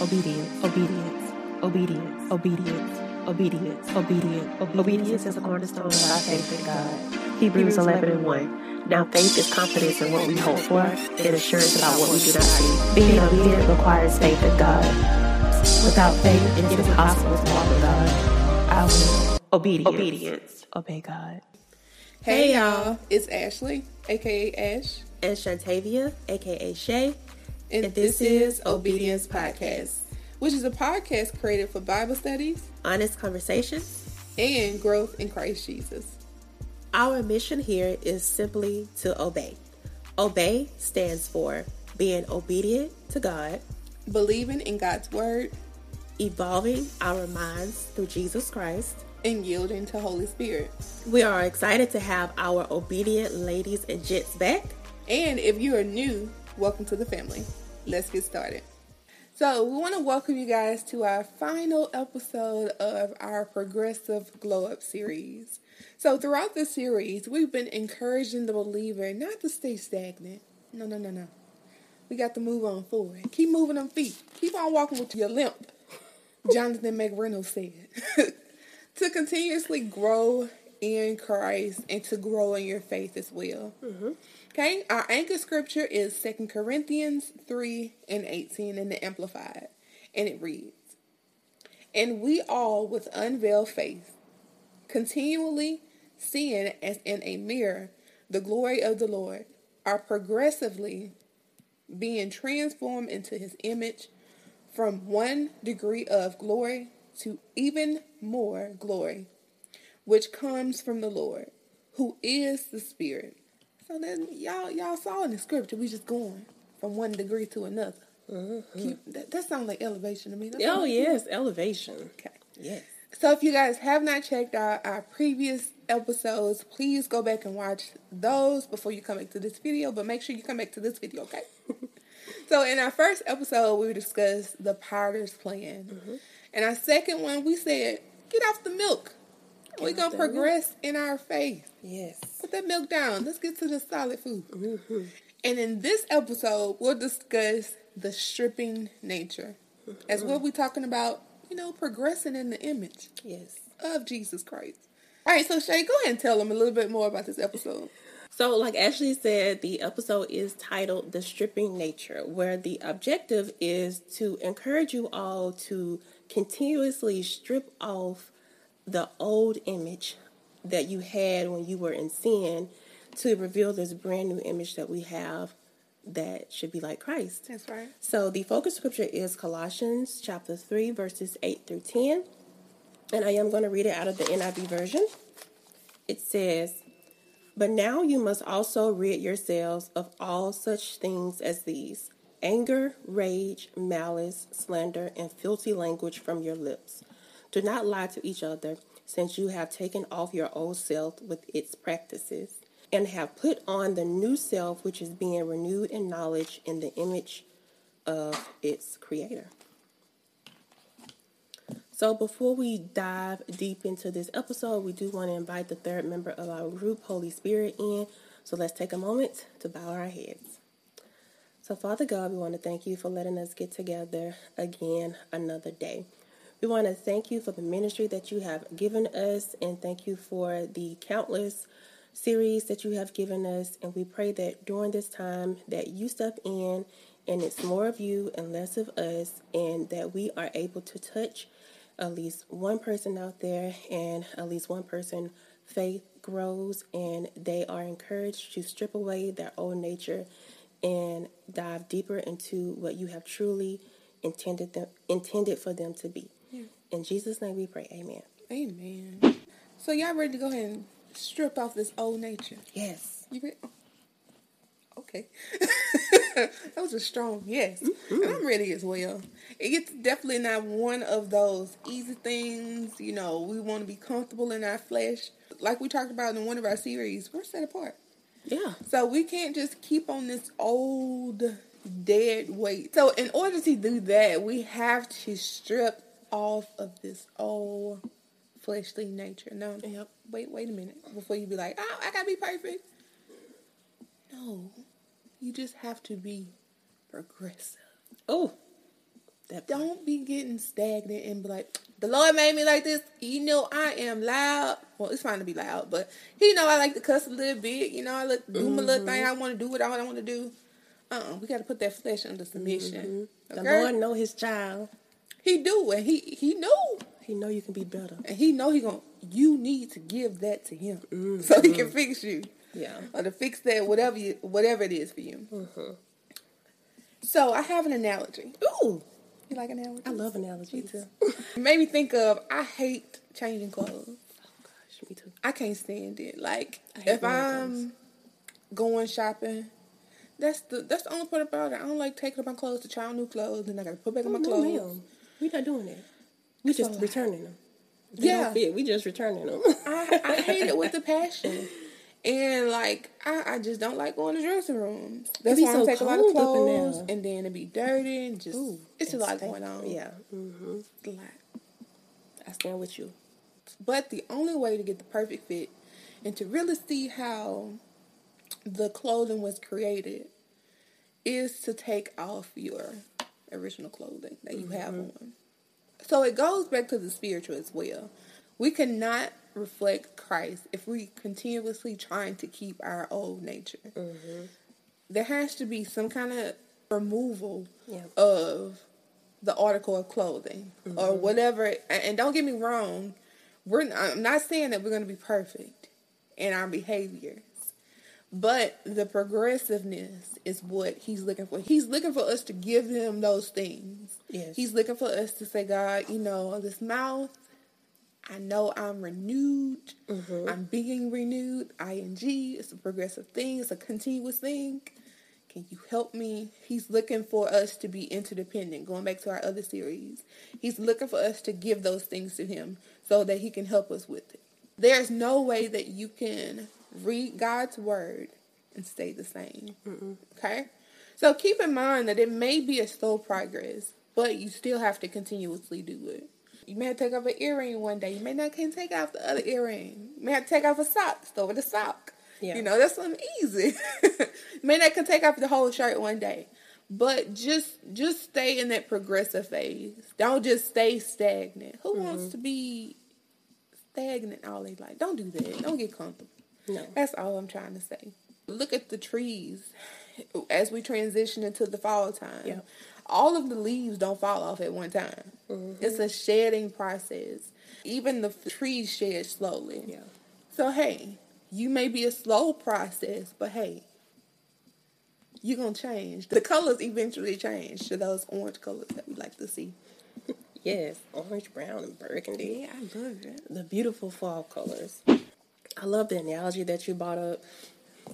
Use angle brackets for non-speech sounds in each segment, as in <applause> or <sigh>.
obedience, obedience, obedience, obedience, obedience, obedience. Obedience is the cornerstone of our faith in God. Hebrews 11 and 1. Now faith is confidence in what we hope for and assurance about what we do not see. Being obedient requires faith in God. Without faith, it is impossible to walk with God. I will. Obedience. Obedience. Obey God. Hey y'all, it's Ashley, aka Ash, And Shantavia, aka Shay. And, this, this is is Obedience Podcast, which is a podcast created for Bible studies Honest conversations. and growth in Christ Jesus. Our mission here is simply to obey. Obey stands for being obedient to God, Believing in God's word evolving our minds through Jesus Christ. and yielding to Holy Spirit. We are excited to have our obedient ladies and gents back. And if you are new, welcome to the family. Let's get started. So, we want to welcome you guys to our final episode of our Progressive Glow Up series. So, throughout this series, we've been encouraging the believer not to stay stagnant. No, no, no, no. We got to move on forward. Keep moving them feet. Keep on walking with your limp. Jonathan McReynolds said. <laughs> to continuously grow in Christ and to grow in your faith as well. Mm-hmm. Okay, our anchor scripture is Second Corinthians 3 and 18 in the Amplified, and it reads And we all, with unveiled face, continually seeing as in a mirror the glory of the Lord, are progressively being transformed into his image from one degree of glory to even more glory, which comes from the Lord, who is the Spirit. So then y'all y'all saw in the scripture we just going from one degree to another. Mm-hmm. Keep, that, that sounds like elevation to me. That Oh, yes, elevation. Okay. Yes. So if you guys have not checked out our previous episodes, please go back and watch those before you come back to this video. But make sure you come back to this video, okay? <laughs> so in our first episode, we discussed the Potter's plan. Mm-hmm. And our second one, we said, get off the milk. We're gonna the progress in our faith. Yes. Put that milk down. Let's get to the solid food. Mm-hmm. And in this episode, we'll discuss the stripping nature, as mm-hmm. we'll be talking about, you know, progressing in the image Yes. of Jesus Christ. All right, so Shay, go ahead and tell them a little bit more about this episode. So, like Ashley said, the episode is titled The Stripping Nature, where the objective is to encourage you all to continuously strip off the old image that you had when you were in sin to reveal this brand new image that we have that should be like Christ. That's right. So the focus scripture is Colossians chapter 3, verses 8 through 10. And I am going to read it out of the NIV version. It says, But now you must also rid yourselves of all such things as these anger, rage, malice, slander, and filthy language from your lips. Do not lie to each other, since you have taken off your old self with its practices, and have put on the new self, which is being renewed in knowledge in the image of its creator. So, before we dive deep into this episode, we do want to invite the third member of our group, Holy Spirit, in. So, let's take a moment to bow our heads. So, Father God, we want to thank you for letting us get together again another day. We want to thank you for the ministry that you have given us and thank you for the countless series that you have given us and we pray that during this time that you step in and it's more of you and less of us and that we are able to touch at least one person out there and at least one person faith grows and they are encouraged to strip away their old nature and dive deeper into what you have truly intended them intended for them to be. In Jesus' name we pray. Amen. Amen. So y'all ready to go ahead and strip off this old nature? Yes. You ready? Okay. <laughs> that was a strong yes. Mm-hmm. And I'm ready as well. It's definitely not one of those easy things. You know, we want to be comfortable in our flesh. Like we talked about in one of our series, we're set apart. Yeah. So we can't just keep on this old dead weight. So in order to do that, we have to strip off of this old fleshly nature. No, Yep. wait, wait a minute before you be like, oh, I gotta be perfect. No, you just have to be progressive. Oh, That don't be getting stagnant and be like, the Lord made me like this. You know, I am loud. Well, it's fine to be loud, but He know I like to cuss a little bit. You know, I look, do my little thing. I want to do what I want to do. Uh, uh we got to put that flesh under submission. The Okay? Lord know His child. He do, and he he knew, He know you can be better. and he know he gonna. You need to give that to him mm-hmm. so he can fix you. Yeah. or to fix that whatever you, whatever it is for you. Mm-hmm. So I have an analogy. Ooh, You like analogies? I love analogies. Me too. <laughs> It made me think of I hate changing clothes. Oh gosh, me too. I can't stand it. Like if I'm going shopping, that's the that's the only part about it. I don't like taking up my clothes to try on new clothes and I gotta put back on oh, my No, clothes. ma'am. We not doing that. We just So- returning them. They Yeah. don't fit, we just returning them. I, I hate it with the passion. <laughs> And like I, I just don't like going to dressing rooms. That's be why I so take a lot of cold up in clothes and then it'd be dirty and just Ooh, it's a lot going on. Yeah. hmm It's a lot. I stand with you. But the only way to get the perfect fit and to really see how the clothing was created is to take off your original clothing that you have mm-hmm. on. So it goes back to the spiritual as well. We cannot reflect Christ if we continuously trying to keep our old nature. Mm-hmm. There has to be some kind of removal Yeah. of the article of clothing or mm-hmm. whatever. And don't get me wrong, we're I'm not saying that we're going to be perfect in our behaviors, but the progressiveness is what he's looking for. He's looking for us to give him those things. Yes. He's looking for us to say, God, you know, this mouth. I know I'm renewed. Mm-hmm. I'm being renewed. ing. It's a progressive thing. It's a continuous thing. Can you help me? He's looking for us to be interdependent. Going back to our other series, he's looking for us to give those things to him so that he can help us with it. There's no way that you can read God's word and stay the same. Okay? So keep in mind that it may be a slow progress, but you still have to continuously do it. You may have to take off an earring one day. You may not can take off the other earring. You may have to take off a sock, start with a sock. Yeah. You know, that's something easy. <laughs> you may not can take off the whole shirt one day. But just just stay in that progressive phase. Don't just stay stagnant. Who wants mm-hmm. to be stagnant all their life? Don't do that. Don't get comfortable. No. That's all I'm trying to say. Look at the trees as we transition into the fall time. Yeah. All of the leaves don't fall off at one time. Mm-hmm. It's a shedding process. Even the f- trees shed slowly. Yeah. So hey, you may be a slow process, but hey, you're gonna change. The colors eventually change to those orange colors that we like to see. <laughs> Yes. Orange, brown, and burgundy. Yeah, I love it. The beautiful fall colors. I love the analogy that you brought up,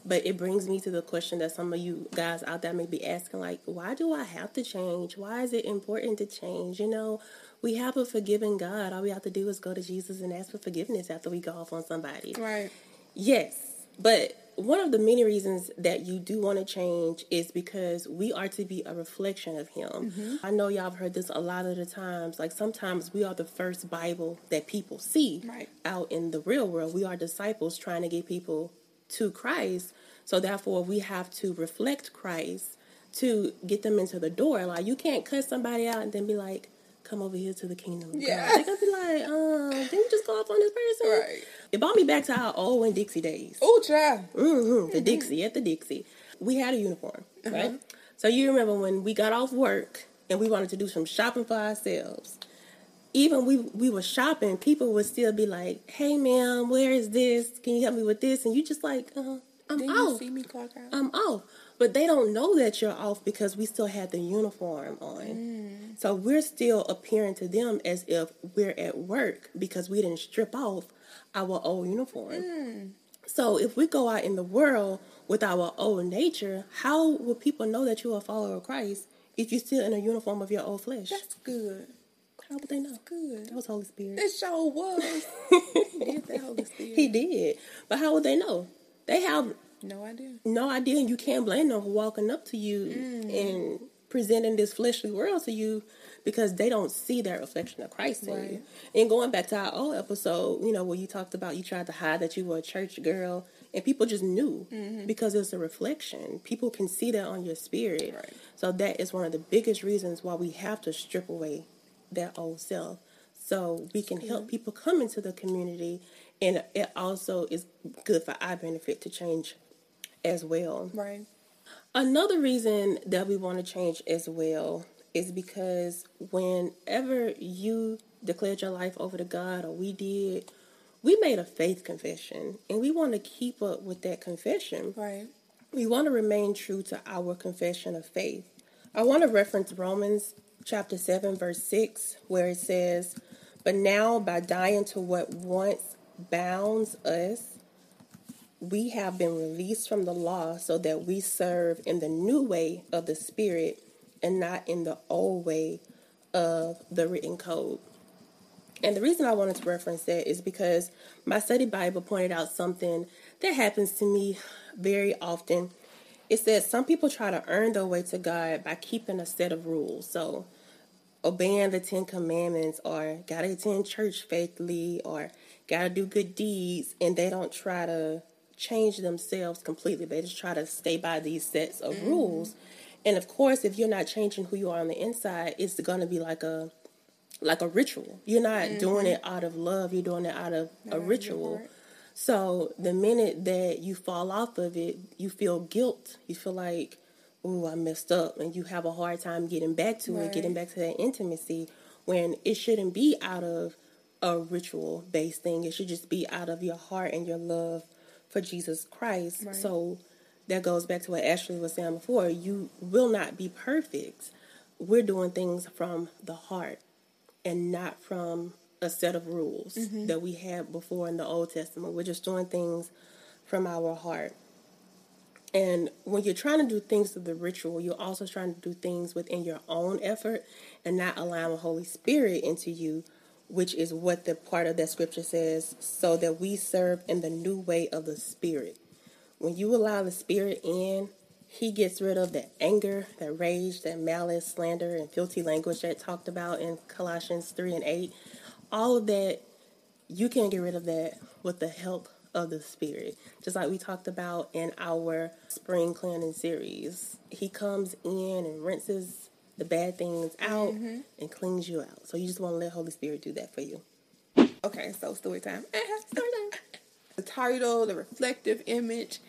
but it brings me to the question that some of you guys out there may be asking, like, why do I have to change? Why is it important to change? You know, we have a forgiving God. All we have to do is go to Jesus and ask for forgiveness after we go off on somebody. Right. Yes, but one of the many reasons that you do want to change is because we are to be a reflection of Him. I know y'all have heard this a lot of the times. Like sometimes we are the first Bible that people see Right. out in the real world. We are disciples trying to get people to Christ. So therefore, we have to reflect Christ to get them into the door. Like you can't cut somebody out and then be like, "Come over here to the kingdom." Of Yeah. God. They're gonna be like, "Um, didn't you just go off on this person?" Right. It brought me back to our old and Dixie days. Oh, child. hmm The Dixie at the Dixie. We had a uniform, right? So you remember when we got off work and we wanted to do some shopping for ourselves. Even we we were shopping, people would still be like, "Hey, ma'am, where is this? Can you help me with this?" And you just like, uh, "I'm Didn't you off. see me clock out? I'm off." But they don't know that you're off because we still had the uniform on. So we're still appearing to them as if we're at work because we didn't strip off our old uniform. Mm. So if we go out in the world with our old nature, how will people know that you're a follower of Christ if you're still in a uniform of your old flesh? That's good. How would they know? Good. That was Holy Spirit. It sure was. <laughs> Did the Holy Spirit? He did. But how would they know? They have No idea. no idea, and you can't blame them for walking up to you mm. and presenting this fleshly world to you because they don't see that reflection of Christ in you. And going back to our old episode, you know, where you talked about you tried to hide that you were a church girl, and people just knew mm-hmm. because it's a reflection. People can see that on your spirit. Right. So that is one of the biggest reasons why we have to strip away that old self. So we can help people come into the community and it also is good for our benefit to change as well. Right. Another reason that we want to change as well is because whenever you declared your life over to God or we did, we made a faith confession and we want to keep up with that confession. Right. We want to remain true to our confession of faith. I want to reference Romans chapter 7 verse 6 where it says, "But now by dying to what once bounds us, we have been released from the law so that we serve in the new way of the spirit and not in the old way of the written code." And the reason I wanted to reference that is because my study Bible pointed out something that happens to me very often. It says some people try to earn their way to God by keeping a set of rules. So, obeying the Ten Commandments, or gotta attend church faithfully, or gotta do good deeds, and they don't try to change themselves completely. They just try to stay by these sets of mm-hmm. rules. And of course, if you're not changing who you are on the inside, it's gonna be like a like a ritual. You're not mm-hmm. doing it out of love, you're doing it out of a ritual. So the minute that you fall off of it, you feel guilt. You feel like, oh, I messed up. And you have a hard time getting back to right. it, getting back to that intimacy when it shouldn't be out of a ritual based thing. It should just be out of your heart and your love for Jesus Christ. Right. So that goes back to what Ashley was saying before. You will not be perfect. We're doing things from the heart and not from a set of rules mm-hmm. that we had before in the Old Testament. We're just doing things from our heart. And when you're trying to do things through the ritual, you're also trying to do things within your own effort and not allowing the Holy Spirit into you, which is what the part of that scripture says, so that we serve in the new way of the Spirit. When you allow the Spirit in, he gets rid of that anger, that rage, that malice, slander, and filthy language that talked about in Colossians 3 and 8. All of that, you can get rid of that with the help of the Spirit. Just like we talked about in our spring cleansing series. He comes in and rinses the bad things out mm-hmm. and cleans you out. So you just want to let Holy Spirit do that for you. Okay, so story time. <laughs> story time. The title, the reflective image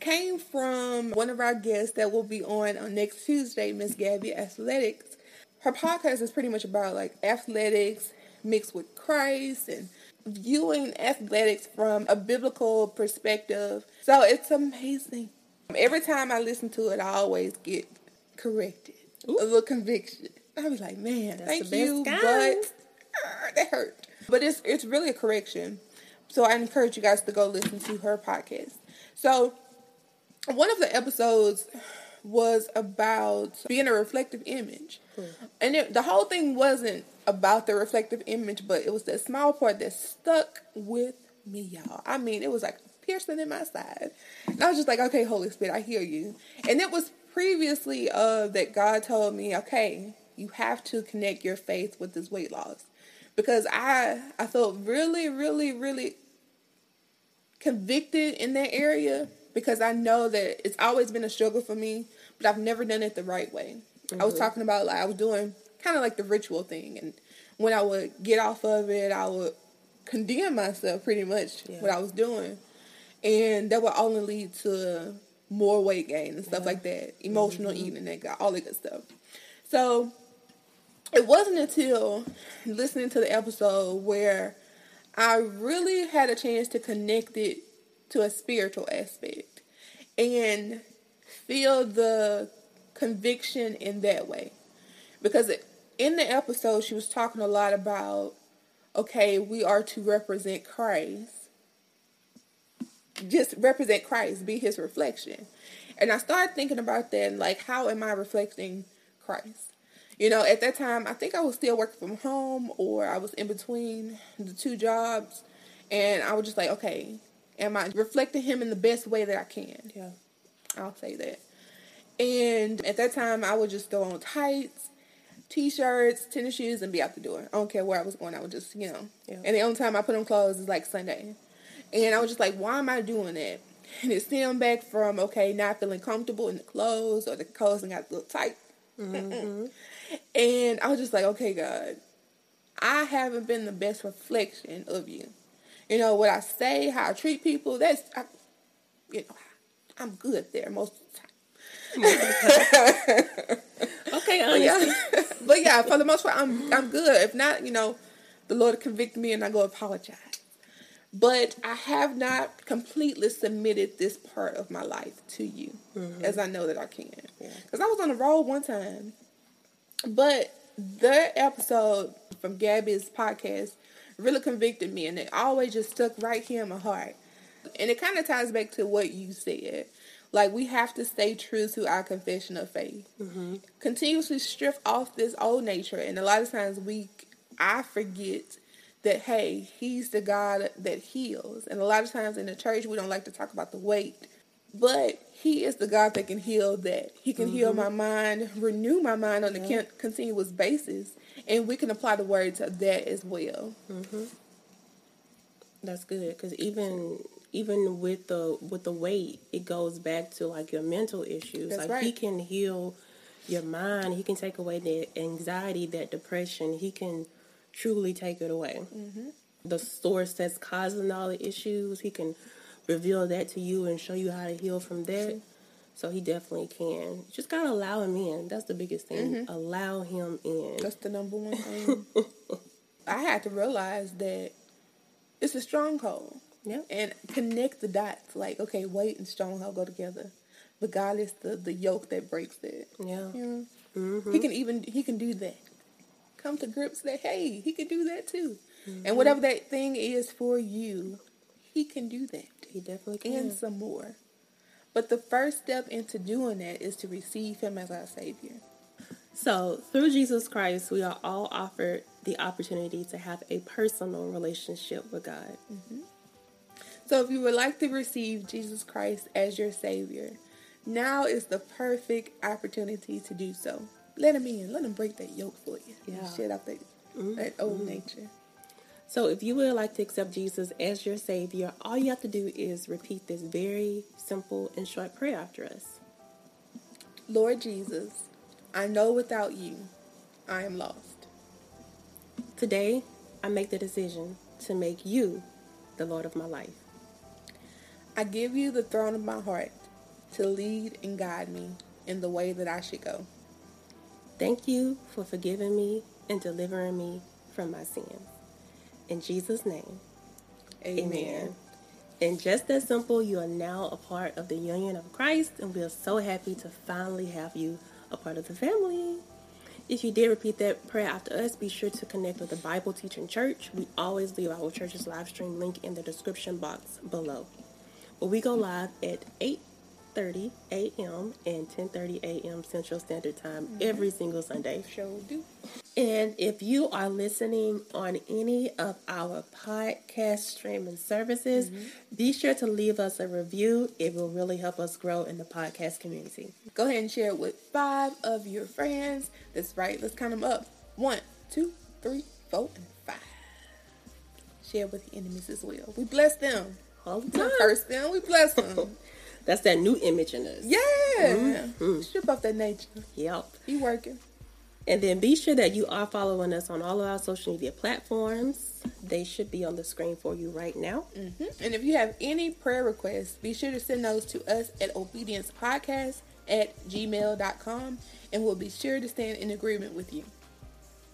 came from one of our guests that will be on on next Tuesday, Miss Gabby Athletics. Her podcast is pretty much about like athletics mixed with Christ and viewing athletics from a biblical perspective. So it's amazing. Every time I listen to it, I always get corrected, Ooh. a little conviction. I was like, man, That's thank you, guy. but uh, that hurt. But it's it's really a correction. So I encourage you guys to go listen to her podcast. So, one of the episodes was about being a reflective image. Hmm. And it, the whole thing wasn't about the reflective image, but it was that small part that stuck with me, y'all. I mean, it was like piercing in my side. And I was just like, okay, Holy Spirit, I hear you. And it was previously uh, that God told me, okay, you have to connect your faith with this weight loss. Because I I felt really, really, really convicted in that area because I know that it's always been a struggle for me, but I've never done it the right way. Mm-hmm. I was mm-hmm. talking about like I was doing kind of like the ritual thing, and when I would get off of it, I would condemn myself pretty much yeah. what I was doing, and that would only lead to more weight gain and stuff yeah. like that, emotional mm-hmm. eating, that got all that good stuff. So it wasn't until listening to the episode where I really had a chance to connect it to a spiritual aspect and feel the conviction in that way. Because in the episode, she was talking a lot about okay, we are to represent Christ. Just represent Christ, be his reflection. And I started thinking about that, like, how am I reflecting Christ? You know, at that time, I think I was still working from home or I was in between the two jobs. And I was just like, okay, am I reflecting him in the best way that I can? Yeah. I'll say that. And at that time, I would just throw on tights, t-shirts, tennis shoes, and be out the door. I don't care where I was going. I would just, you know. Yeah. And the only time I put on clothes is like Sunday. And I was just like, why am I doing that? and it stemmed back from okay, not feeling comfortable in the clothes or the clothes and got a little tight. Mm-hmm. And I was just like, okay, God, I haven't been the best reflection of you. You know what I say, how I treat people. That's, I, you know, I'm good there most of the time. <laughs> okay, <laughs> but yeah, <laughs> but yeah, for the most part, I'm I'm good. If not, you know, the Lord convict me and I go apologize. But I have not completely submitted this part of my life to you, mm-hmm. as I know that I can. Because yeah. I was on the road one time, but the episode from Gabby's podcast really convicted me, and it always just stuck right here in my heart. And it kind of ties back to what you said. Like we have to stay true to our confession of faith. Mm-hmm. Continuously strip off this old nature, and a lot of times we, I forget that hey, He's the God that heals. And a lot of times in the church, we don't like to talk about the weight, but He is the God that can heal that. He can mm-hmm. heal my mind, renew my mind on a continuous basis, and we can apply the word to that as well. Mm-hmm. That's good because even even with the with the weight, it goes back to like your mental issues. That's like right. he can heal your mind. He can take away the anxiety, that depression. He can truly take it away. Mm-hmm. The source that's causing all the issues, he can reveal that to you and show you how to heal from that. So he definitely can. just gotta allow him in. That's the biggest thing. Mm-hmm. Allow him in. That's the number one thing. <laughs> I had to realize that it's a stronghold. Yeah. And connect the dots. Like, okay, weight and stronghold go together. But God is the, the yoke that breaks it. Yeah. Know? mm-hmm. He can even he can do that. Come to grips that hey, he can do that too. Mm-hmm. And whatever that thing is for you, he can do that. He definitely can. And some more. But the first step into doing that is to receive him as our savior. So, through Jesus Christ, we are all offered the opportunity to have a personal relationship with God. Mm-hmm. So, if you would like to receive Jesus Christ as your Savior, now is the perfect opportunity to do so. Let Him in. Let Him break that yoke for you. Yeah. Shed out that, mm-hmm. that old mm-hmm. nature. So, if you would like to accept Jesus as your Savior, all you have to do is repeat this very simple and short prayer after us. Lord Jesus, I know without you, I am lost. Today, I make the decision to make you the Lord of my life. I give you the throne of my heart to lead and guide me in the way that I should go. Thank you for forgiving me and delivering me from my sins. In Jesus' name, amen. amen. And just that simple, you are now a part of the union of Christ, and we are so happy to finally have you a part of the family. If you did repeat that prayer after us, be sure to connect with the Bible Teaching Church. We always leave our church's live stream link in the description box below. But We go live at 8.30 a.m. and 10.30 a.m. Central Standard Time mm-hmm. every single Sunday. Sure do. And if you are listening on any of our podcast streaming services, mm-hmm. be sure to leave us a review. It will really help us grow in the podcast community. Go ahead and share it with five of your friends. That's right. Let's count them up. One, two, three, four, and five. Share with your enemies as well. We bless them all the time. Curse them, we bless <laughs> them. That's that new image in us. Yeah. Mm-hmm. Strip off that nature. Yep. He working. And then be sure that you are following us on all of our social media platforms. They should be on the screen for you right now. Mm-hmm. And if you have any prayer requests, be sure to send those to us at obediencepodcast at gmail.com and we'll be sure to stand in agreement with you.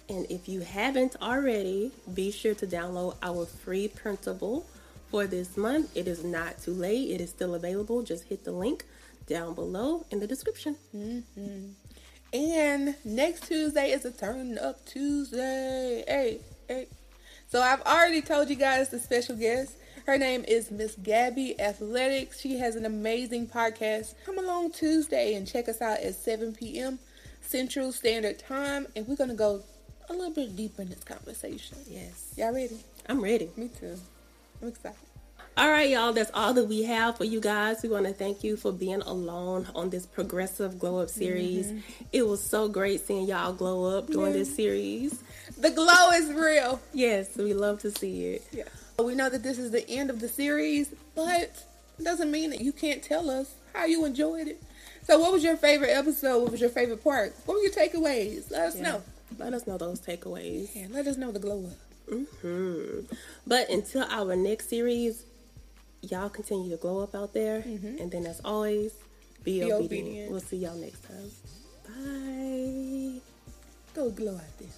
And if you haven't already, be sure to download our free printable for this month. It is not too late. It is still available. Just hit the link down below in the description. Mm-hmm. And next Tuesday is a turn up Tuesday. Hey, hey. So I've already told you guys the special guest. Her name is Miss Gabby Athletics. She has an amazing podcast. Come along Tuesday and check us out at 7 p.m. Central Standard Time. And we're going to go a little bit deeper in this conversation. Yes. Y'all ready? I'm ready. Me too. I'm excited. All right, y'all, that's all that we have for you guys. We want to thank you for being alone on this progressive glow up series. Mm-hmm. It was so great seeing y'all glow up during this series. The glow is real. Yes, we love to see it. Yeah. We know that this is the end of the series, but It doesn't mean that you can't tell us how you enjoyed it. So, what was your favorite episode? What was your favorite part? What were your takeaways? Let us Yeah. know. Let us know those takeaways. Yeah, let us know the glow up. Hmm But until our next series, y'all continue to glow up out there. And then, as always, be, Be obedient. obedient. We'll see y'all next time. Bye. Go glow out there.